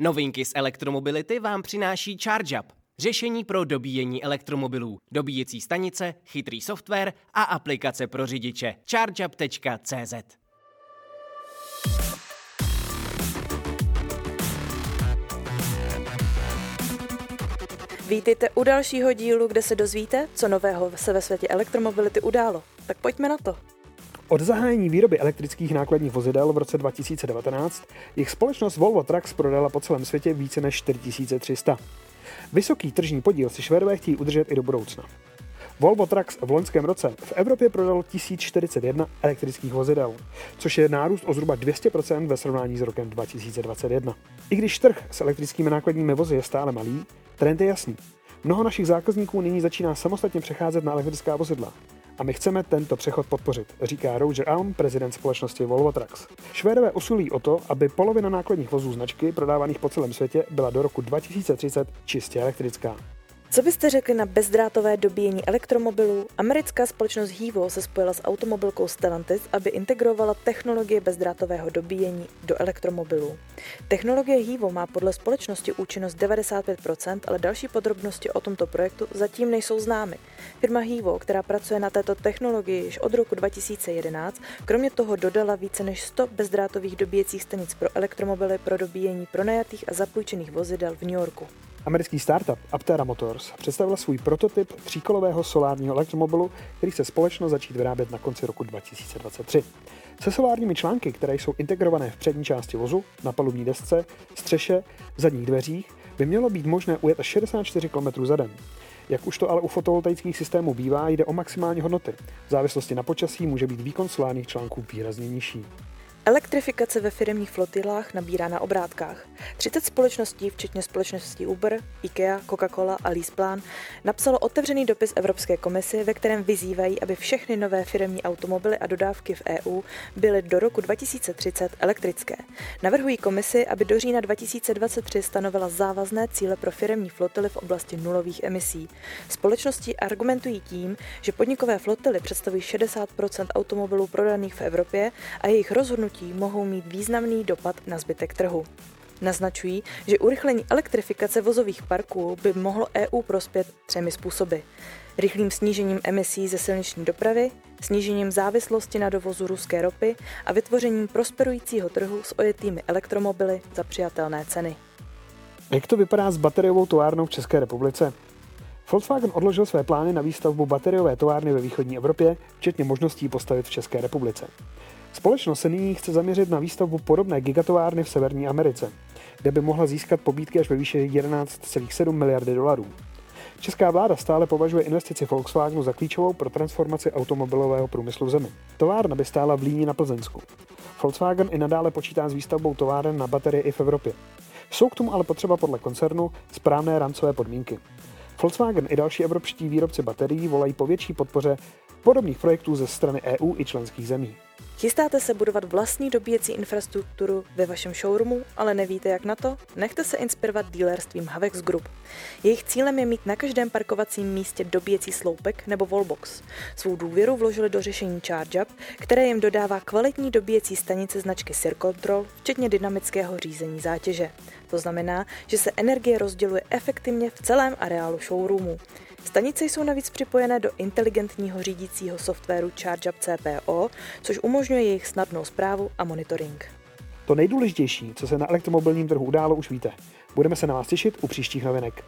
Novinky z elektromobility vám přináší ChargeUp, řešení pro dobíjení elektromobilů, dobíjecí stanice, chytrý software a aplikace pro řidiče. ChargeUp.cz Vítejte u dalšího dílu, kde se dozvíte, co nového se ve světě elektromobility událo. Tak pojďme na to. Od zahájení výroby elektrických nákladních vozidel v roce 2019 jejich společnost Volvo Trucks prodala po celém světě více než 4300. Vysoký tržní podíl si Švédové chtějí udržet i do budoucna. Volvo Trucks v loňském roce v Evropě prodalo 1041 elektrických vozidel, což je nárůst o zhruba 200% ve srovnání s rokem 2021. I když trh s elektrickými nákladními vozy je stále malý, trend je jasný. Mnoho našich zákazníků nyní začíná samostatně přecházet na elektrická vozidla a my chceme tento přechod podpořit, říká Roger Alm, prezident společnosti Volvo Trucks. Švédové usilují o to, aby polovina nákladních vozů značky prodávaných po celém světě byla do roku 2030 čistě elektrická. Co byste řekli na bezdrátové dobíjení elektromobilů? Americká společnost Hivo se spojila s automobilkou Stellantis, aby integrovala technologie bezdrátového dobíjení do elektromobilů. Technologie Hivo má podle společnosti účinnost 95%, ale další podrobnosti o tomto projektu zatím nejsou známy. Firma Hivo, která pracuje na této technologii již od roku 2011, kromě toho dodala více než 100 bezdrátových dobíjecích stanic pro elektromobily pro dobíjení pronajatých a zapůjčených vozidel v New Yorku. Americký startup Aptera Motors představil svůj prototyp tříkolového solárního elektromobilu, který se společnost začít vyrábět na konci roku 2023. Se solárními články, které jsou integrované v přední části vozu, na palubní desce, střeše, zadních dveřích, by mělo být možné ujet až 64 km za den. Jak už to ale u fotovoltaických systémů bývá, jde o maximální hodnoty. V závislosti na počasí může být výkon solárních článků výrazně nižší. Elektrifikace ve firmních flotilách nabírá na obrátkách. 30 společností, včetně společností Uber, IKEA, Coca-Cola a Leaseplan, napsalo otevřený dopis Evropské komisi, ve kterém vyzývají, aby všechny nové firmní automobily a dodávky v EU byly do roku 2030 elektrické. Navrhují komisi, aby do října 2023 stanovila závazné cíle pro firmní flotily v oblasti nulových emisí. Společnosti argumentují tím, že podnikové flotily představují 60% automobilů prodaných v Evropě a jejich rozhodnutí rozhodnutí mohou mít významný dopad na zbytek trhu. Naznačují, že urychlení elektrifikace vozových parků by mohlo EU prospět třemi způsoby. Rychlým snížením emisí ze silniční dopravy, snížením závislosti na dovozu ruské ropy a vytvořením prosperujícího trhu s ojetými elektromobily za přijatelné ceny. Jak to vypadá s bateriovou továrnou v České republice? Volkswagen odložil své plány na výstavbu bateriové továrny ve východní Evropě, včetně možností postavit v České republice. Společnost se nyní chce zaměřit na výstavbu podobné gigatovárny v Severní Americe, kde by mohla získat pobídky až ve výši 11,7 miliardy dolarů. Česká vláda stále považuje investici Volkswagenu za klíčovou pro transformaci automobilového průmyslu v zemi. Továrna by stála v Líni na Plzeňsku. Volkswagen i nadále počítá s výstavbou továren na baterie i v Evropě. Jsou k tomu ale potřeba podle koncernu správné rámcové podmínky. Volkswagen i další evropští výrobci baterií volají po větší podpoře podobných projektů ze strany EU i členských zemí. Chystáte se budovat vlastní dobíjecí infrastrukturu ve vašem showroomu, ale nevíte jak na to? Nechte se inspirovat dealerstvím Havex Group. Jejich cílem je mít na každém parkovacím místě dobíjecí sloupek nebo wallbox. Svou důvěru vložili do řešení ChargeUp, které jim dodává kvalitní dobíjecí stanice značky Sir Control, včetně dynamického řízení zátěže. To znamená, že se energie rozděluje efektivně v celém areálu showroomu. Stanice jsou navíc připojené do inteligentního řídícího softwaru ChargeUp CPO, což umožňuje jejich snadnou zprávu a monitoring. To nejdůležitější, co se na elektromobilním trhu událo, už víte. Budeme se na vás těšit u příštích novinek.